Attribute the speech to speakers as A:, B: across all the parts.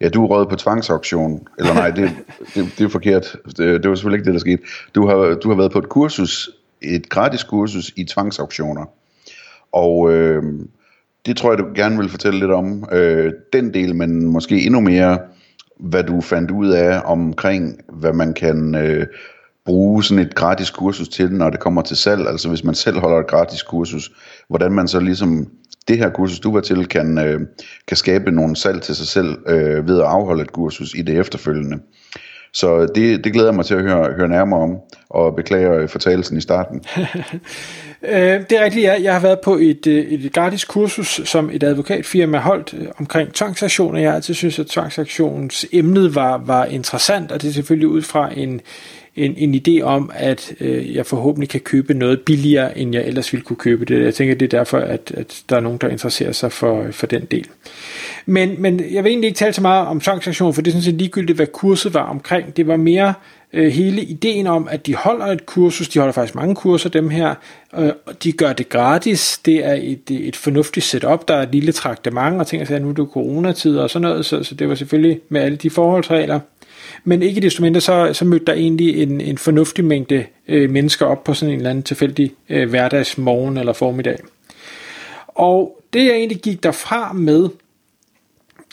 A: ja, du er røget på tvangsauktion. Eller nej, det, det, det er forkert. Det, det var selvfølgelig ikke det, der skete. Du har, du har været på et kursus, et gratis kursus i tvangsauktioner. Og øh, det tror jeg, du gerne vil fortælle lidt om. Øh, den del, men måske endnu mere, hvad du fandt ud af omkring, hvad man kan øh, bruge sådan et gratis kursus til, når det kommer til salg. Altså hvis man selv holder et gratis kursus, hvordan man så ligesom det her kursus, du var til, kan, øh, kan skabe nogle salg til sig selv øh, ved at afholde et kursus i det efterfølgende. Så det, det glæder jeg mig til at høre, høre nærmere om, og beklager øh, fortalelsen i starten.
B: Øh, det er rigtigt, ja. Jeg har været på et, øh, et gratis kursus, som et advokatfirma holdt omkring tvangsaktioner. Jeg har altid synes, at tvangsaktionens emnet var, var interessant, og det er selvfølgelig ud fra en, en, en idé om, at øh, jeg forhåbentlig kan købe noget billigere, end jeg ellers ville kunne købe det. Jeg tænker, det er derfor, at, at der er nogen, der interesserer sig for, for den del. Men, men jeg vil egentlig ikke tale så meget om tvangsaktioner, for det er sådan set ligegyldigt, hvad kurset var omkring. Det var mere øh, hele ideen om, at de holder et kursus, de holder faktisk mange kurser, dem her, øh, de gør det gratis, det er et, et fornuftigt setup, der er et lille traktement, og ting, at nu er det coronatid og sådan noget, så, så det var selvfølgelig med alle de forholdsregler, men ikke desto mindre, så, så mødte der egentlig en, en fornuftig mængde øh, mennesker op på sådan en eller anden tilfældig øh, hverdagsmorgen eller formiddag. Og det jeg egentlig gik derfra med,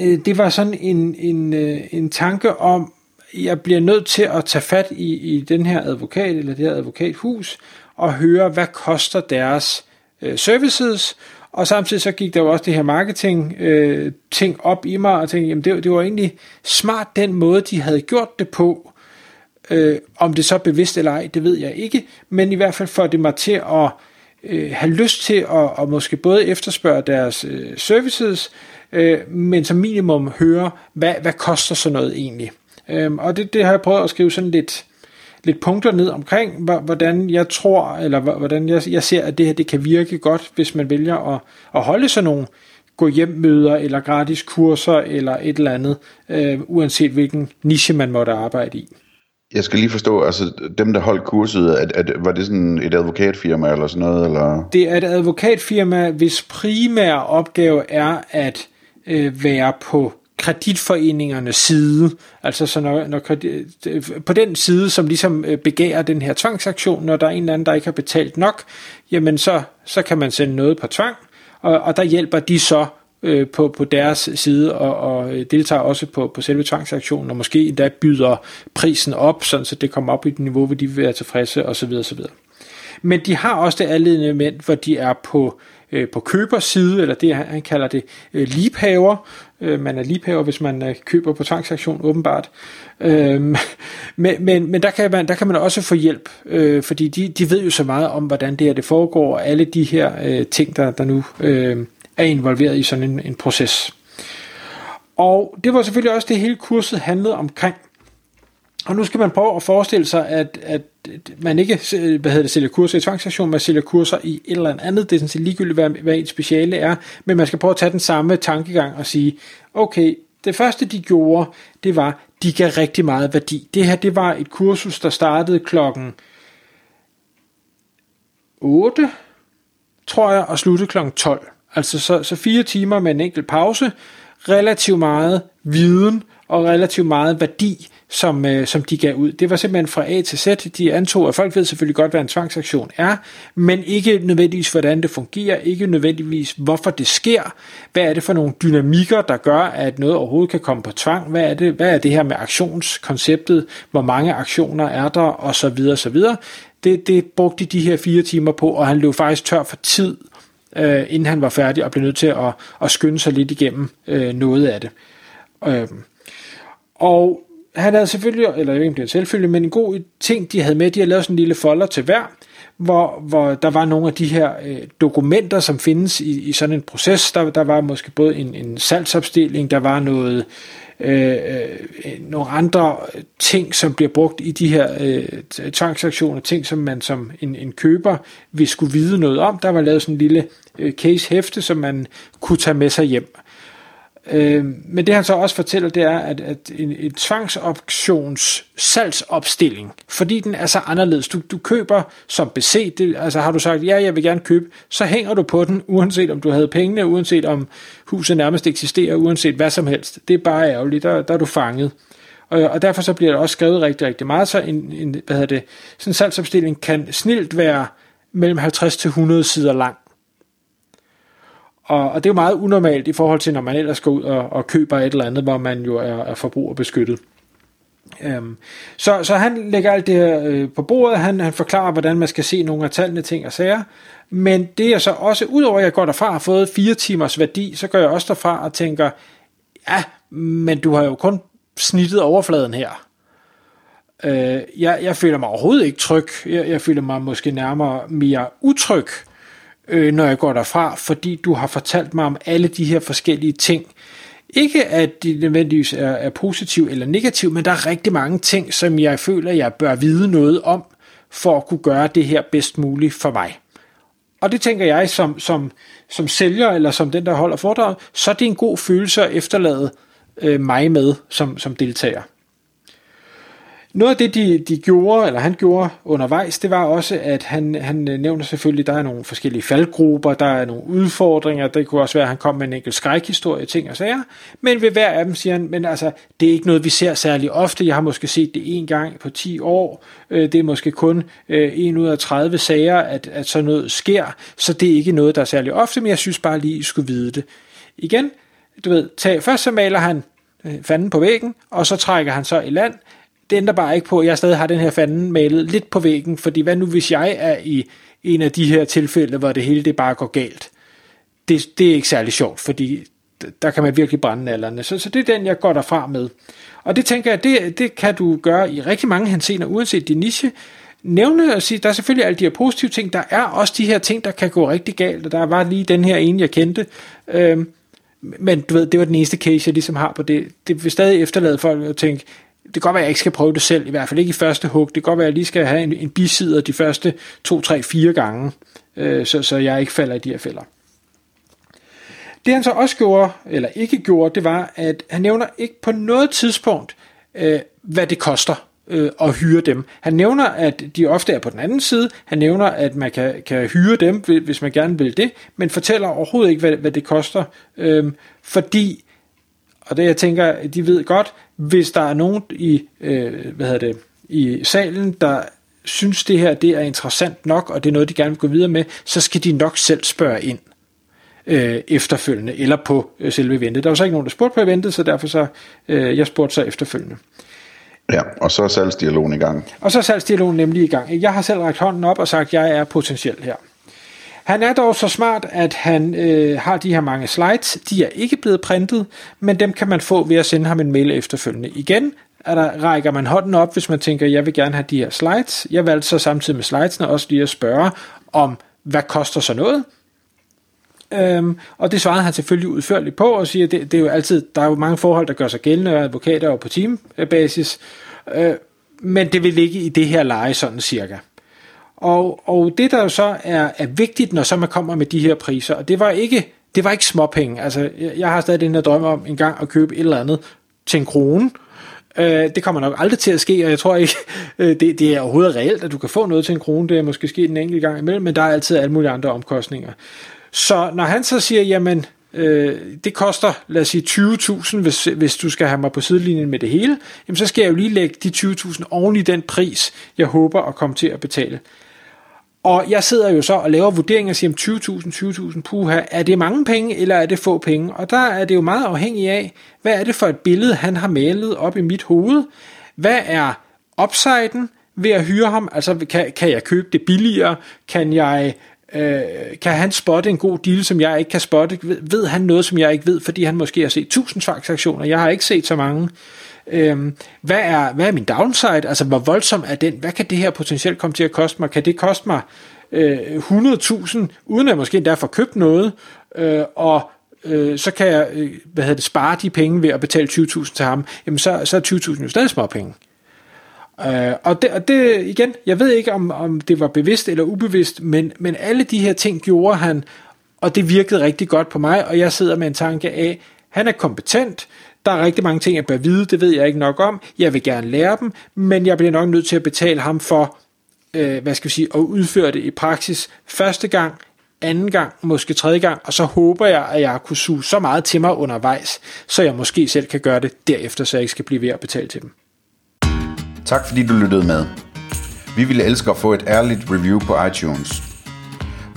B: øh, det var sådan en, en, øh, en tanke om, jeg bliver nødt til at tage fat i, i den her advokat eller det her advokathus og høre, hvad koster deres øh, services, og samtidig så gik der jo også det her marketing øh, ting op i mig, og tænkte, jamen det, det var egentlig smart den måde, de havde gjort det på. Øh, om det så er bevidst eller ej, det ved jeg ikke, men i hvert fald får det mig til at øh, have lyst til at, og måske både efterspørge deres øh, services, øh, men som minimum høre, hvad, hvad koster så noget egentlig. Øh, og det, det har jeg prøvet at skrive sådan lidt, lidt punkter ned omkring, hvordan jeg tror, eller hvordan jeg, jeg ser, at det her det kan virke godt, hvis man vælger at, at holde sådan nogle gå hjem møder eller gratis kurser eller et eller andet, øh, uanset hvilken niche man måtte arbejde i.
A: Jeg skal lige forstå, altså dem der holdt kurset, at, at, var det sådan et advokatfirma eller sådan noget? Eller?
B: Det er et advokatfirma, hvis primære opgave er at øh, være på kreditforeningernes side, altså så når, når kredit, på den side, som ligesom øh, begærer den her tvangsaktion, når der er en eller anden, der ikke har betalt nok, jamen så, så kan man sende noget på tvang, og, og der hjælper de så øh, på, på deres side og, og øh, deltager også på, på selve tvangsaktionen, og måske endda byder prisen op, sådan så det kommer op i et niveau, hvor de vil være tilfredse osv. osv. Men de har også det andet element, hvor de er på øh, Øh, på købers side, eller det han kalder det øh. Øh, man er liebhaver, hvis man øh, køber på tvangsaktion, åbenbart. Øh, men, men, men der, kan man, der kan man også få hjælp, øh, fordi de, de ved jo så meget om, hvordan det her det foregår, og alle de her øh, ting, der, der nu øh, er involveret i sådan en, en proces. Og det var selvfølgelig også det hele kurset handlede omkring. Og nu skal man prøve at forestille sig, at, at man ikke hvad hedder det, sælger kurser i tvangsaktion, man sælger kurser i et eller andet. Det er sådan set ligegyldigt, hvad, hvad ens speciale er. Men man skal prøve at tage den samme tankegang og sige, okay, det første de gjorde, det var, de gav rigtig meget værdi. Det her, det var et kursus, der startede klokken 8, tror jeg, og sluttede klokken 12. Altså så, så fire timer med en enkelt pause, relativt meget viden og relativt meget værdi, som, øh, som de gav ud. Det var simpelthen fra A til Z. De antog, at folk ved selvfølgelig godt, hvad en tvangsaktion er, men ikke nødvendigvis, hvordan det fungerer, ikke nødvendigvis, hvorfor det sker, hvad er det for nogle dynamikker, der gør, at noget overhovedet kan komme på tvang, hvad er det, hvad er det her med aktionskonceptet, hvor mange aktioner er der, og så videre, så videre. Det, det brugte de de her fire timer på, og han løb faktisk tør for tid, øh, inden han var færdig, og blev nødt til at, at skynde sig lidt igennem øh, noget af det. Øh, og han havde selvfølgelig, eller jeg ved ikke om det er selvfølgelig, men en god ting, de havde med, de havde lavet sådan en lille folder til hver. hvor, hvor der var nogle af de her øh, dokumenter, som findes i, i sådan en proces. Der, der var måske både en, en salgsopstilling, der var noget øh, øh, nogle andre ting, som bliver brugt i de her øh, transaktioner, ting, som man som en, en køber vil skulle vide noget om. Der var lavet sådan en lille øh, case-hæfte, som man kunne tage med sig hjem. Øh, men det han så også fortæller, det er, at, at en, en tvangsoptions salgsopstilling, fordi den er så anderledes, du, du køber som BC, det, altså har du sagt, ja, jeg vil gerne købe, så hænger du på den, uanset om du havde pengene, uanset om huset nærmest eksisterer, uanset hvad som helst. Det er bare ærgerligt, der, der er du fanget. Og, og derfor så bliver der også skrevet rigtig, rigtig meget, så en, en hvad hedder det, sådan en salgsopstilling kan snilt være mellem 50 til 100 sider lang. Og, og det er jo meget unormalt i forhold til, når man ellers går ud og, og køber et eller andet, hvor man jo er, er forbrugerbeskyttet. Øhm, så, så han lægger alt det her øh, på bordet, han, han forklarer, hvordan man skal se nogle af tallene, ting og sager, men det er så også, udover at jeg går derfra og har fået fire timers værdi, så går jeg også derfra og tænker, ja, men du har jo kun snittet overfladen her. Øh, jeg, jeg føler mig overhovedet ikke tryg, jeg, jeg føler mig måske nærmere mere utryg, øh, når jeg går derfra, fordi du har fortalt mig om alle de her forskellige ting. Ikke at de nødvendigvis er, er positiv eller negativ, men der er rigtig mange ting, som jeg føler, jeg bør vide noget om, for at kunne gøre det her bedst muligt for mig. Og det tænker jeg som, som, som sælger, eller som den, der holder foredrag, så er det en god følelse at efterlade øh, mig med som, som deltager. Noget af det, de, de gjorde, eller han gjorde undervejs, det var også, at han, han øh, nævner selvfølgelig, at der er nogle forskellige faldgrupper, der er nogle udfordringer, det kunne også være, at han kom med en enkelt skrækhistorie, ting og sager, men ved hver af dem siger han, men altså, det er ikke noget, vi ser særlig ofte, jeg har måske set det en gang på 10 år, øh, det er måske kun øh, en ud af 30 sager, at, at sådan noget sker, så det er ikke noget, der er særlig ofte, men jeg synes bare lige, I skulle vide det. Igen, du ved, tag, først så maler han fanden på væggen, og så trækker han så i land, det ændrer bare ikke på, at jeg stadig har den her fanden malet lidt på væggen, fordi hvad nu hvis jeg er i en af de her tilfælde, hvor det hele det bare går galt? Det, det er ikke særlig sjovt, fordi der kan man virkelig brænde nallerne. Så, så det er den, jeg går derfra med. Og det tænker jeg, det, det kan du gøre i rigtig mange henseender, uanset din niche. Nævne og sige, der er selvfølgelig alle de her positive ting, der er også de her ting, der kan gå rigtig galt, og der var lige den her ene, jeg kendte. Øhm, men du ved, det var den eneste case, jeg ligesom har på det. Det vil stadig efterlade folk at tænke, det kan godt være, at jeg ikke skal prøve det selv, i hvert fald ikke i første hug. Det kan godt være, at jeg lige skal have en, en bisider de første to, tre, fire gange, øh, så, så jeg ikke falder i de her fælder. Det han så også gjorde, eller ikke gjorde, det var, at han nævner ikke på noget tidspunkt, øh, hvad det koster øh, at hyre dem. Han nævner, at de ofte er på den anden side. Han nævner, at man kan, kan hyre dem, hvis man gerne vil det, men fortæller overhovedet ikke, hvad, hvad det koster, øh, fordi og det jeg tænker, de ved godt, hvis der er nogen i, øh, hvad hedder det, i salen, der synes det her det er interessant nok, og det er noget, de gerne vil gå videre med, så skal de nok selv spørge ind øh, efterfølgende, eller på øh, selve eventet. Der var så ikke nogen, der spurgte på eventet, så derfor så, øh, jeg spurgte så efterfølgende.
A: Ja, og så er salgsdialogen i gang.
B: Og så er salgsdialogen nemlig i gang. Jeg har selv rækket hånden op og sagt, at jeg er potentiel her. Han er dog så smart, at han øh, har de her mange slides. De er ikke blevet printet, men dem kan man få ved at sende ham en mail efterfølgende. Igen er der, rækker man hånden op, hvis man tænker, jeg vil gerne have de her slides. Jeg valgte så samtidig med slidesene også lige at spørge om, hvad koster så noget? Øhm, og det svarede han selvfølgelig udførligt på og siger, det, det er jo altid, der er jo mange forhold, der gør sig gældende, og advokater og på teambasis, øh, men det vil ligge i det her leje sådan cirka. Og, og det der jo så er, er vigtigt, når så man kommer med de her priser, og det var ikke, det var ikke småpenge. Altså, jeg, har stadig den her drøm om en gang at købe et eller andet til en krone. Øh, det kommer nok aldrig til at ske, og jeg tror ikke, øh, det, det er overhovedet reelt, at du kan få noget til en krone. Det er måske sket en enkelt gang imellem, men der er altid alle mulige andre omkostninger. Så når han så siger, jamen, øh, det koster, lad os sige, 20.000, hvis, hvis du skal have mig på sidelinjen med det hele, jamen så skal jeg jo lige lægge de 20.000 oven i den pris, jeg håber at komme til at betale. Og jeg sidder jo så og laver vurderinger og siger, 20.000, 20.000, puha, er det mange penge, eller er det få penge? Og der er det jo meget afhængigt af, hvad er det for et billede, han har malet op i mit hoved? Hvad er upsiden ved at hyre ham? Altså, kan, kan jeg købe det billigere? Kan jeg... Øh, kan han spotte en god deal, som jeg ikke kan spotte? Ved, ved han noget, som jeg ikke ved, fordi han måske har set tusind transaktioner? Jeg har ikke set så mange. Øhm, hvad, er, hvad er min downside? Altså, hvor voldsom er den? Hvad kan det her potentielt komme til at koste mig? Kan det koste mig øh, 100.000, uden at jeg måske endda får købt noget? Øh, og øh, så kan jeg øh, hvad hedder det, spare de penge ved at betale 20.000 til ham, jamen så, så er 20.000 jo stadig små penge. Øh, og, det, og det, igen, jeg ved ikke, om, om det var bevidst eller ubevidst, men, men alle de her ting gjorde han, og det virkede rigtig godt på mig, og jeg sidder med en tanke af, han er kompetent, der er rigtig mange ting, jeg bør vide, det ved jeg ikke nok om, jeg vil gerne lære dem, men jeg bliver nok nødt til at betale ham for, øh, hvad skal vi sige, at udføre det i praksis første gang, anden gang, måske tredje gang, og så håber jeg, at jeg kunne suge så meget til mig undervejs, så jeg måske selv kan gøre det derefter, så jeg ikke skal blive ved at betale til dem.
A: Tak fordi du lyttede med. Vi ville elske at få et ærligt review på iTunes.